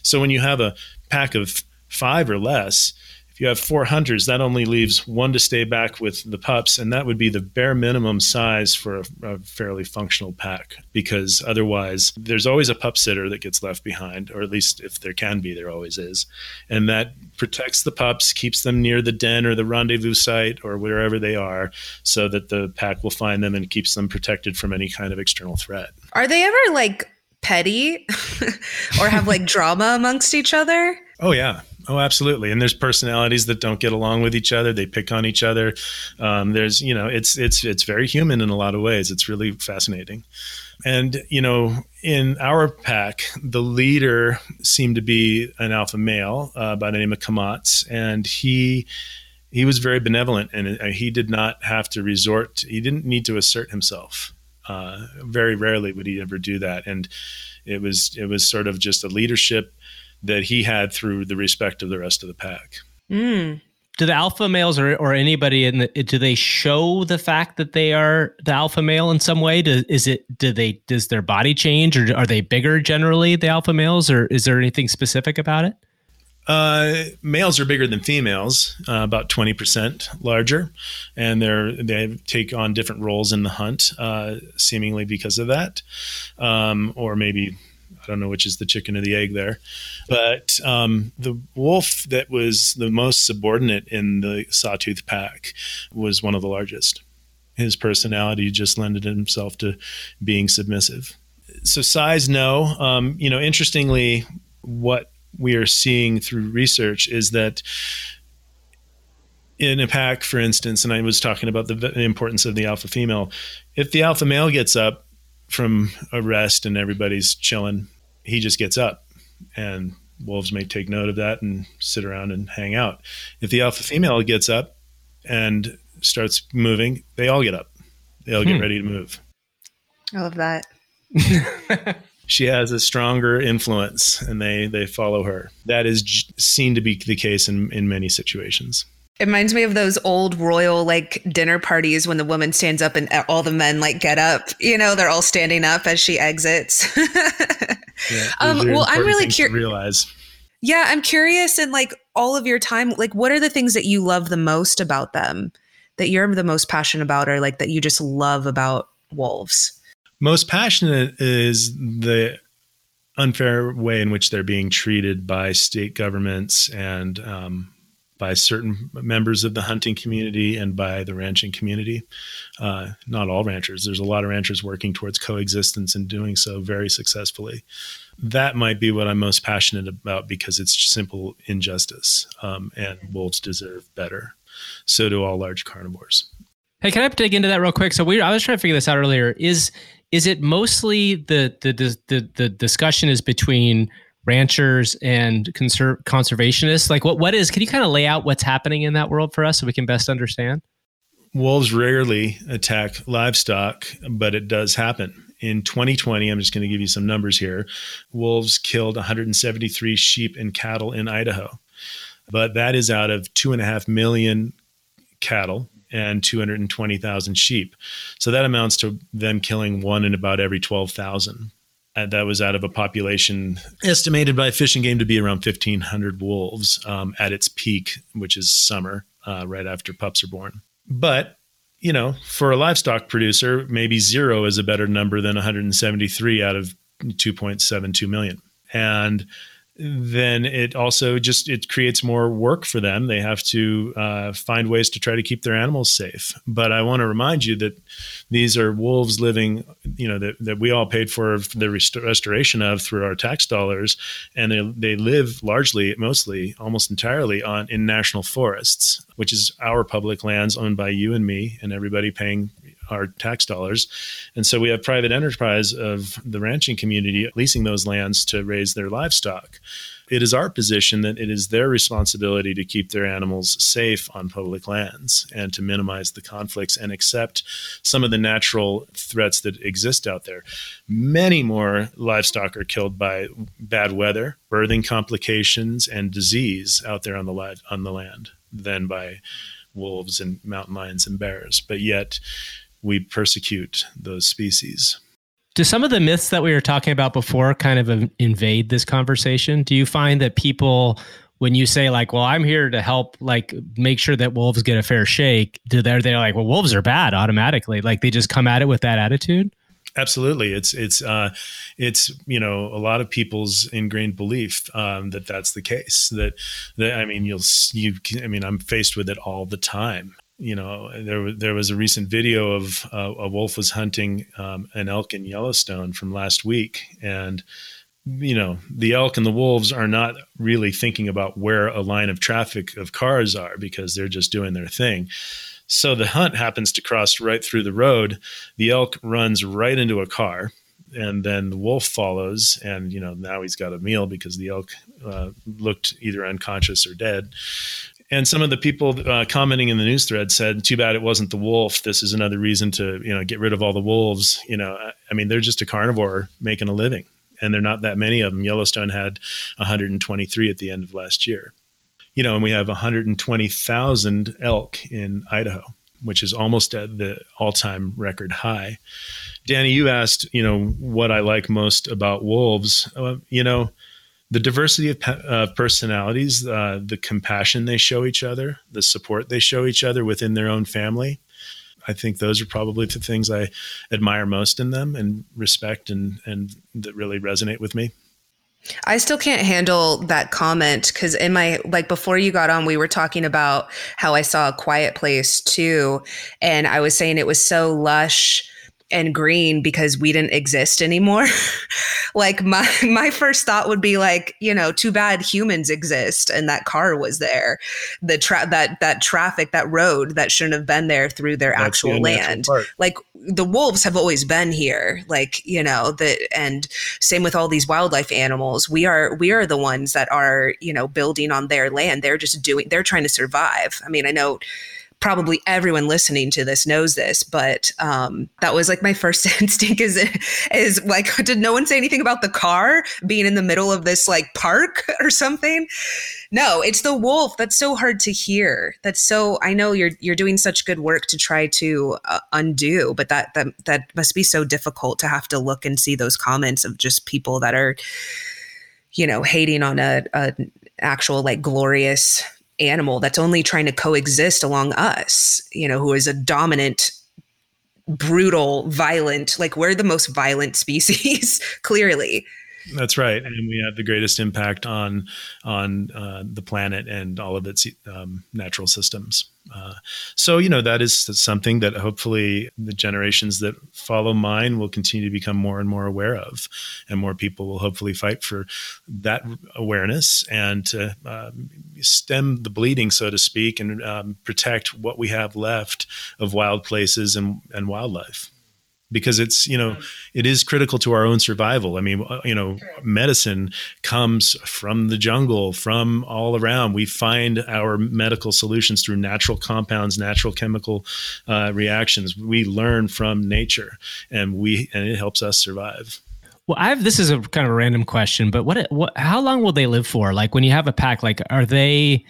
So when you have a pack of five or less, if you have four hunters, that only leaves one to stay back with the pups, and that would be the bare minimum size for a, a, fairly functional pack. Because otherwise, there's always a pup sitter that gets left behind, or at least if there can be, there always is, and that protects the pups, keeps them near the den or the rendezvous site or wherever they are, so that the pack will find them and keeps them protected from any kind of external threat. Are they ever like petty or have like drama amongst each other? Oh yeah, Oh, absolutely. And there's personalities that don't get along with each other. They pick on each other. Um, there's, you know, it's it's it's very human in a lot of ways. It's really fascinating. And you know, in our pack, the leader seemed to be an alpha male uh, by the name of Kamots, and he he was very benevolent, and uh, he did not have to resort. To, he didn't need to assert himself. Uh, very rarely would he ever do that, and it was it was sort of just a leadership that he had through the respect of the rest of the pack. Mm. Do the alpha males or, or anybody in the do they show the fact that they are the alpha male in some way? Do, is it do they does their body change or are they bigger generally the alpha males or is there anything specific about it? Uh, males are bigger than females, uh, about twenty percent larger, and they're they take on different roles in the hunt, uh, seemingly because of that, um, or maybe I don't know which is the chicken or the egg there. But um, the wolf that was the most subordinate in the sawtooth pack was one of the largest. His personality just lended himself to being submissive. So size, no. Um, you know, interestingly, what we are seeing through research is that in a pack, for instance, and I was talking about the importance of the alpha female. If the alpha male gets up from a rest and everybody's chilling, he just gets up and wolves may take note of that and sit around and hang out. If the alpha female gets up and starts moving, they all get up. They all hmm. get ready to move. I love that. she has a stronger influence and they they follow her. That is seen to be the case in in many situations. It reminds me of those old royal like dinner parties when the woman stands up and all the men like get up. You know, they're all standing up as she exits. yeah, um, well, I'm really curious. Realize. Yeah, I'm curious in like all of your time, like what are the things that you love the most about them, that you're the most passionate about, or like that you just love about wolves? Most passionate is the unfair way in which they're being treated by state governments and um, by certain members of the hunting community and by the ranching community. Uh, not all ranchers. There's a lot of ranchers working towards coexistence and doing so very successfully. That might be what I'm most passionate about because it's simple injustice, um, and wolves deserve better. So do all large carnivores. Hey, can I dig into that real quick? So we, I was trying to figure this out earlier. Is is it mostly the the the the, the discussion is between ranchers and conser- conservationists? Like, what what is? Can you kind of lay out what's happening in that world for us so we can best understand? Wolves rarely attack livestock, but it does happen. In 2020, I'm just going to give you some numbers here. Wolves killed 173 sheep and cattle in Idaho, but that is out of two and a half million cattle and 220,000 sheep. So that amounts to them killing one in about every 12,000 uh, that was out of a population estimated by Fish and Game to be around 1,500 wolves um, at its peak, which is summer, uh, right after pups are born. But you know, for a livestock producer, maybe zero is a better number than 173 out of 2.72 million. And then it also just it creates more work for them. They have to uh, find ways to try to keep their animals safe. But i want to remind you that these are wolves living you know that, that we all paid for the rest- restoration of through our tax dollars. And they, they live largely mostly almost entirely on in national forests which is our public lands owned by you and me and everybody paying our tax dollars. And so we have private enterprise of the ranching community leasing those lands to raise their livestock. It is our position that it is their responsibility to keep their animals safe on public lands and to minimize the conflicts and accept some of the natural threats that exist out there. Many more livestock are killed by bad weather, birthing complications, and disease out there on the, on the land than by wolves and mountain lions and bears, but yet we persecute those species. Do some of the myths that we were talking about before kind of invade this conversation? Do you find that people, when you say like, "Well, I'm here to help, like make sure that wolves get a fair shake," do they they're like, "Well, wolves are bad automatically"? Like they just come at it with that attitude? Absolutely, it's it's uh, it's you know a lot of people's ingrained belief um, that that's the case. That that I mean, you'll you I mean, I'm faced with it all the time you know, there there was a recent video of uh, a wolf was hunting um, an elk in Yellowstone from last week, and you know the elk and the wolves are not really thinking about where a line of traffic of cars are because they're just doing their thing. So the hunt happens to cross right through the road. The elk runs right into a car, and then the wolf follows. And you know now he's got a meal because the elk uh, looked either unconscious or dead and some of the people uh, commenting in the news thread said, "Too bad it wasn't the wolf. This is another reason to you know get rid of all the wolves." You know, I mean, they're just a carnivore making a living, and they're not that many of them. Yellowstone had 123 at the end of last year. You know, and we have 120,000 elk in Idaho, which is almost at the all-time record high. Dani, you asked, you know, what I like most about wolves. Uh, you know the diversity of uh, personalities, uh, the compassion they show each other, the support they show each other within their own family. I think those are probably the things I admire most in them and respect and, and that really resonate with me. I still can't handle that comment because in my like before you got on, we were talking about how I saw a quiet place too. And I was saying it was so lush and green because we didn't exist anymore. like my my first thought would be like, you know, too bad humans exist and that car was there. The tra- that that traffic, that road that shouldn't have been there through their That's actual land. Like the wolves have always been here. Like, you know, the and same with all these wildlife animals. We are we are the ones that are, you know, building on their land. They're just doing they're trying to survive. I mean, I know probably everyone listening to this knows this, but um, that was like my first instinct is is like, did no one say anything about the car being in the middle of this like park or something? No, it's the wolf. That's so hard to hear. That's so. I know you're you're doing such good work to try to uh, undo, but that that that must be so difficult to have to look and see those comments of just people that are, you know, hating on a, a actual like glorious animal that's only trying to coexist along us, you know, who is a dominant, brutal, violent, like we're the most violent species, clearly. That's right, and we have the greatest impact on on uh, the planet and all of its um, natural systems. Uh, so you know that is something that hopefully the generations that follow mine will continue to become more and more aware of, and more people will hopefully fight for that awareness and to uh, stem the bleeding, so to speak, and um, protect what we have left of wild places and, and wildlife because it's you know it is critical to our own survival i mean uh, you know medicine comes from the jungle from all around we find our medical solutions through natural compounds natural chemical uh, reactions we learn from nature and we and it helps us survive well, I have this is a kind of a random question, but what what how long will they live for? Like when you have a pack, like are they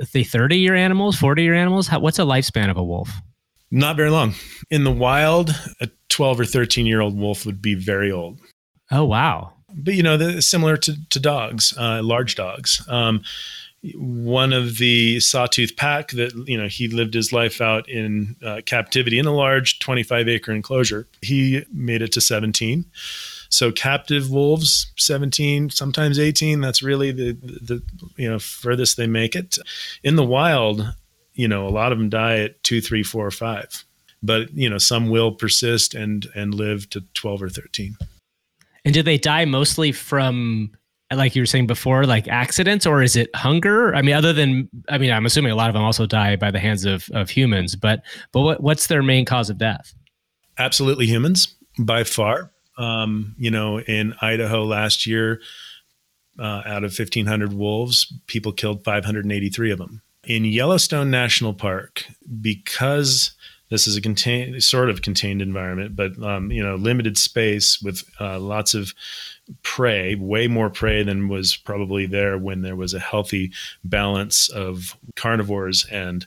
are they 30 year animals, 40 year animals? How, what's a lifespan of a wolf? Not very long. In the wild, a 12 or 13 year old wolf would be very old. Oh, wow. But, you know, similar to, to dogs, uh, large dogs. Um, one of the sawtooth pack that, you know, he lived his life out in uh, captivity in a large 25 acre enclosure. He made it to 17. So captive wolves, 17, sometimes 18. That's really the, the, you know, furthest they make it. In the wild, you know, a lot of them die at two, three, four, or five. But you know some will persist and and live to 12 or 13 and do they die mostly from like you were saying before like accidents or is it hunger? I mean other than i mean i'm assuming a lot of them also die by the hands of of humans but but what, what's their main cause of death? Absolutely humans by far. Um, you know in idaho last year uh, out of 1500 wolves people killed 583 of them in yellowstone national park because this is a contained, sort of contained environment, but um, you know, limited space with uh, lots of prey, way more prey than was probably there when there was a healthy balance of carnivores and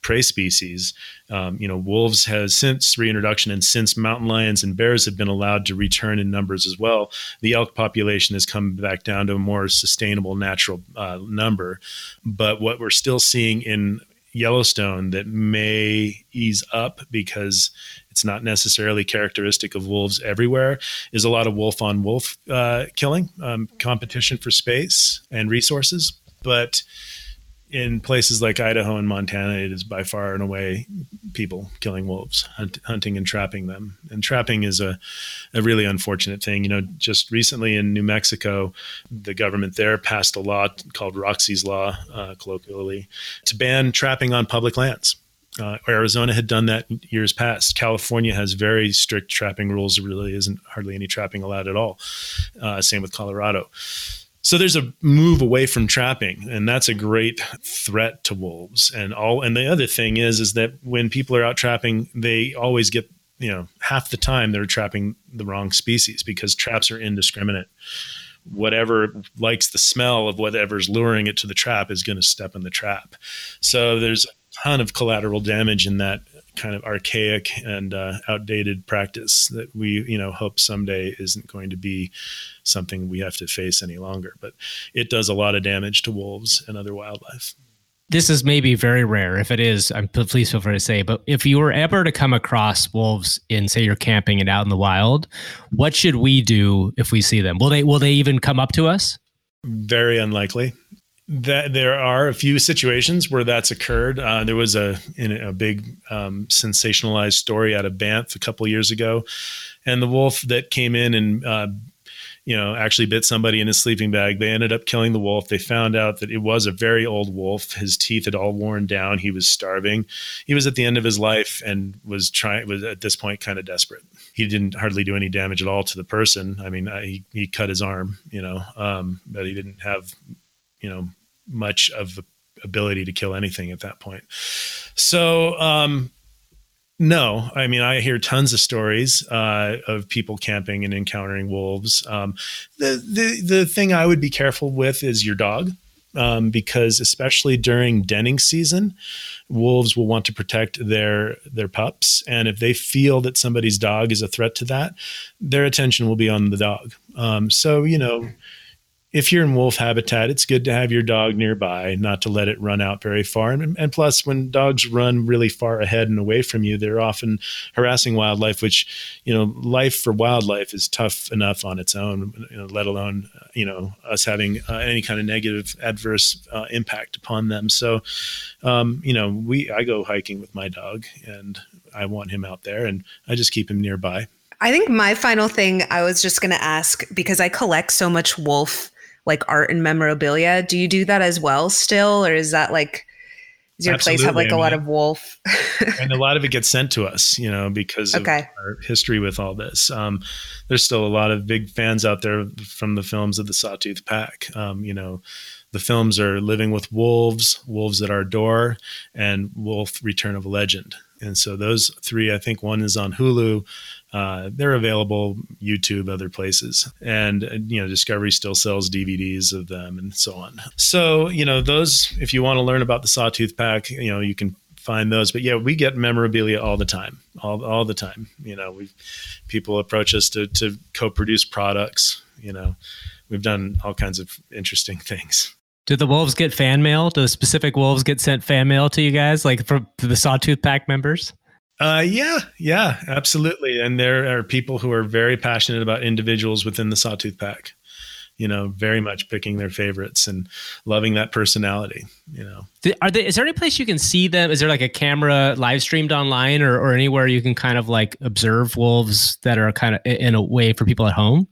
prey species. Um, you know, wolves has since reintroduction and since mountain lions and bears have been allowed to return in numbers as well, the elk population has come back down to a more sustainable natural uh, number. But what we're still seeing in Yellowstone that may ease up because it's not necessarily characteristic of wolves everywhere is a lot of wolf on wolf uh, killing um, competition for space and resources. But in places like Idaho and Montana, it is by far and away people killing wolves, hunt, hunting and trapping them. And trapping is a, a really unfortunate thing. You know, just recently in New Mexico, the government there passed a law called Roxy's Law, uh, colloquially, to ban trapping on public lands. Uh, Arizona had done that years past. California has very strict trapping rules. There really isn't hardly any trapping allowed at all. Uh, same with Colorado. So there's a move away from trapping, and that's a great threat to wolves. And all and the other thing is is that when people are out trapping, they always get you know half the time they're trapping the wrong species because traps are indiscriminate. Whatever likes the smell of whatever's luring it to the trap is going to step in the trap. So there's a ton of collateral damage in that kind of archaic and uh, outdated practice that we you know hope someday isn't going to be something we have to face any longer. But it does a lot of damage to wolves and other wildlife. This is maybe very rare. If it is i'm please feel free to say but if you were ever to come across wolves in say you're camping and out in the wild what should we do if we see them? Will they will they even come up to us? Very unlikely that there are a few situations where that's occurred. Uh, there was a a big um, sensationalized story out of Banff a couple years ago, and the wolf that came in and uh, you know actually bit somebody in his sleeping bag. They ended up killing the wolf. They found out that it was a very old wolf. His teeth had all worn down. He was starving. He was at the end of his life and was trying was at this point kind of desperate. He didn't hardly do any damage at all to the person. I mean, uh, he he cut his arm, you know, um, but he didn't have you know much of the ability to kill anything at that point. So, um, no, I mean, I hear tons of stories uh, of people camping and encountering wolves. Um, the, the, the thing I would be careful with is your dog. Um, because especially during denning season, wolves will want to protect their their pups, and if they feel that somebody's dog is a threat to that, their attention will be on the dog. Um, so you know, if you're in wolf habitat, it's good to have your dog nearby, not to let it run out very far. And, and, plus, when dogs run really far ahead and away from you, they're often harassing wildlife, which, you know, life for wildlife is tough enough on its own, you know, let alone, you know, us having uh, any kind of negative adverse uh, impact upon them. So, um, you know, we, I go hiking with my dog and I want him out there and I just keep him nearby. I think my final thing I was just going to ask because I collect so much wolf like art and memorabilia. Do you do that as well still, or is that like does your Absolutely. place have like a lot of wolf? and a lot of it gets sent to us, you know, because okay. of our history with all this. Um, there's still a lot of big fans out there from the films of the Sawtooth Pack. Um, you know, the films are Living with Wolves, Wolves at Our Door, and Wolf Return of a Legend. And so those three, I think one is on Hulu. Uh, they're available YouTube, other places, and uh, you know Discovery still sells DVDs of them and so on. So you know those, if you want to learn about the Sawtooth Pack, you know you can find those. But yeah, we get memorabilia all the time, all all the time. You know, we people approach us to to co-produce products. You know, we've done all kinds of interesting things. Do the wolves get fan mail? Do the specific wolves get sent fan mail to you guys, like for the Sawtooth Pack members? Uh, yeah, yeah, absolutely. And there are people who are very passionate about individuals within the Sawtooth Pack. You know, very much picking their favorites and loving that personality. You know, are there? Is there any place you can see them? Is there like a camera live streamed online, or or anywhere you can kind of like observe wolves that are kind of in a way for people at home?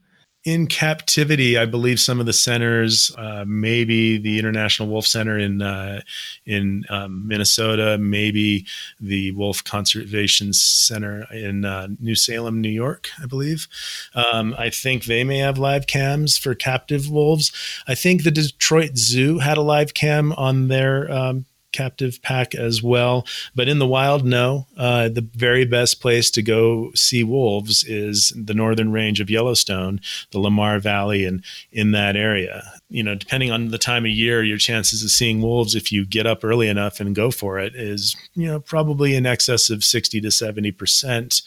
In captivity, I believe some of the centers, uh, maybe the International Wolf Center in uh, in um, Minnesota, maybe the Wolf Conservation Center in uh, New Salem, New York, I believe. Um, I think they may have live cams for captive wolves. I think the Detroit Zoo had a live cam on their um, captive pack as well. But in the wild, no. Uh, the very best place to go see wolves is the northern range of Yellowstone, the Lamar Valley, and in that area. You know, depending on the time of year, your chances of seeing wolves, if you get up early enough and go for it, is you know probably in excess of sixty to seventy percent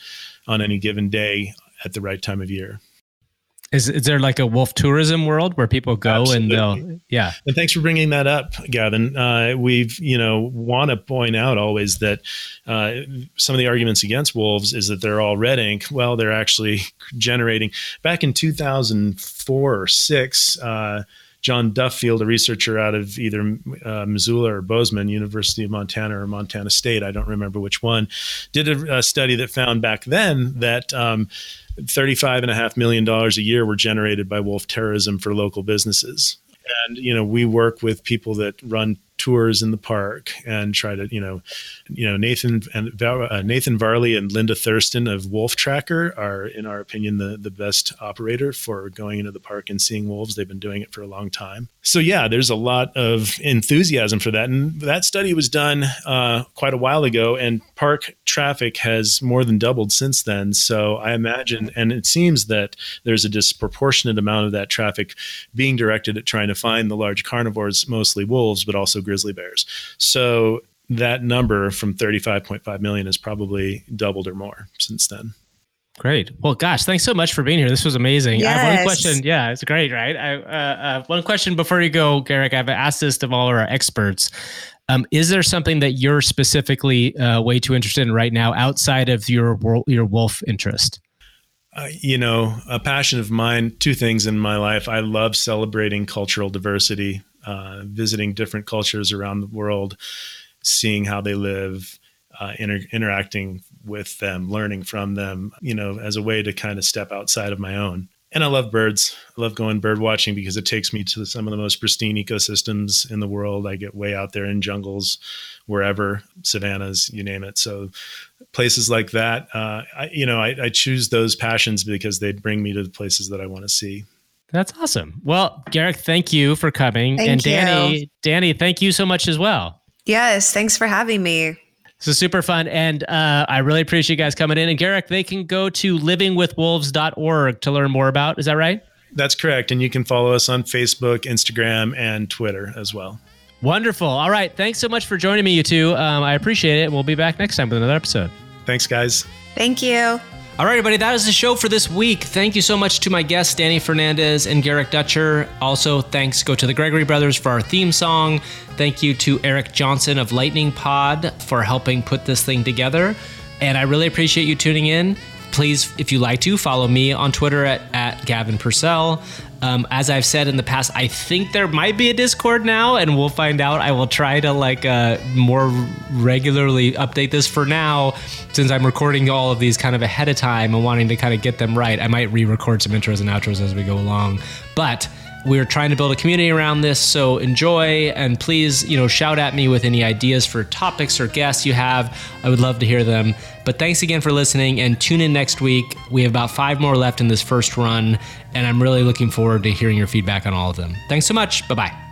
on any given day at the right time of year. Is, is there like a wolf tourism world where people go Absolutely. and they'll yeah And thanks for bringing that up, Gavin. Uh, we've, you know, want to point out always that uh, some of the arguments against wolves is that they're all red ink. Well, they're actually generating. Back in 2004 or six, uh, John Duffield, a researcher out of either uh, Missoula or Bozeman, University of Montana or Montana State, I don't remember which one, did a, a study that found back then that um, $35.5 million a year were generated by wolf terrorism for local businesses. And, you know, we work with people that run tours in the park and try to, you know, you know, Nathan and uh, Nathan Varley and Linda Thurston of Wolf Tracker are, in our opinion, the the best operator for going into the park and seeing wolves. They've been doing it for a long time. So yeah, there's a lot of enthusiasm for that, and that study was done uh, quite a while ago, and park traffic has more than doubled since then. So I imagine, and it seems that there's a disproportionate amount of that traffic being directed at trying to find the large carnivores, mostly wolves, but also grizzly bears. So that number from 35.5 million has probably doubled or more since then. Great. Well, gosh, thanks so much for being here. This was amazing. I have one question. Yeah, it's great, right? I, uh, uh, one question before you go, Garrick. I've asked this of all of our experts. Um, is there something that you're specifically uh, way too interested in right now outside of your your wolf interest? Uh, you know, a passion of mine, two things in my life. I love celebrating cultural diversity, uh, visiting different cultures around the world, seeing how they live, uh, inter- interacting with them, learning from them, you know, as a way to kind of step outside of my own. And I love birds. I love going bird watching because it takes me to some of the most pristine ecosystems in the world. I get way out there in jungles, wherever, savannas, you name it. So places like that, uh, I, you know, I, I choose those passions because they bring me to the places that I want to see. That's awesome. Well, Garrick, thank you for coming, Thank and you. Dani, Dani, thank you so much as well. Yes, thanks for having me. This is super fun. And uh, I really appreciate you guys coming in. And Garrick, they can go to livingwithwolves.org to learn more about. Is that right? That's correct. And you can follow us on Facebook, Instagram, and Twitter as well. Wonderful. All right. Thanks so much for joining me, you two. Um, I appreciate it. And we'll be back next time with another episode. Thanks, guys. Thank you. All right, everybody, that is the show for this week. Thank you so much to my guests, Dani Fernandez and Garrick Dutcher. Also, thanks go to the Gregory Brothers for our theme song. Thank you to Eric Johnson of Lightning Pod for helping put this thing together. And I really appreciate you tuning in. Please, if you like to, follow me on Twitter at, at Gavin Purcell. Um, as I've said in the past, I think there might be a Discord now, and we'll find out. I will try to like uh, more regularly update this. For now, since I'm recording all of these kind of ahead of time and wanting to kind of get them right, I might re-record some intros and outros as we go along. But we're trying to build a community around this, so enjoy and please, you know, shout at me with any ideas for topics or guests you have. I would love to hear them. But thanks again for listening and tune in next week. We have about five more left in this first run, and I'm really looking forward to hearing your feedback on all of them. Thanks so much. Bye bye.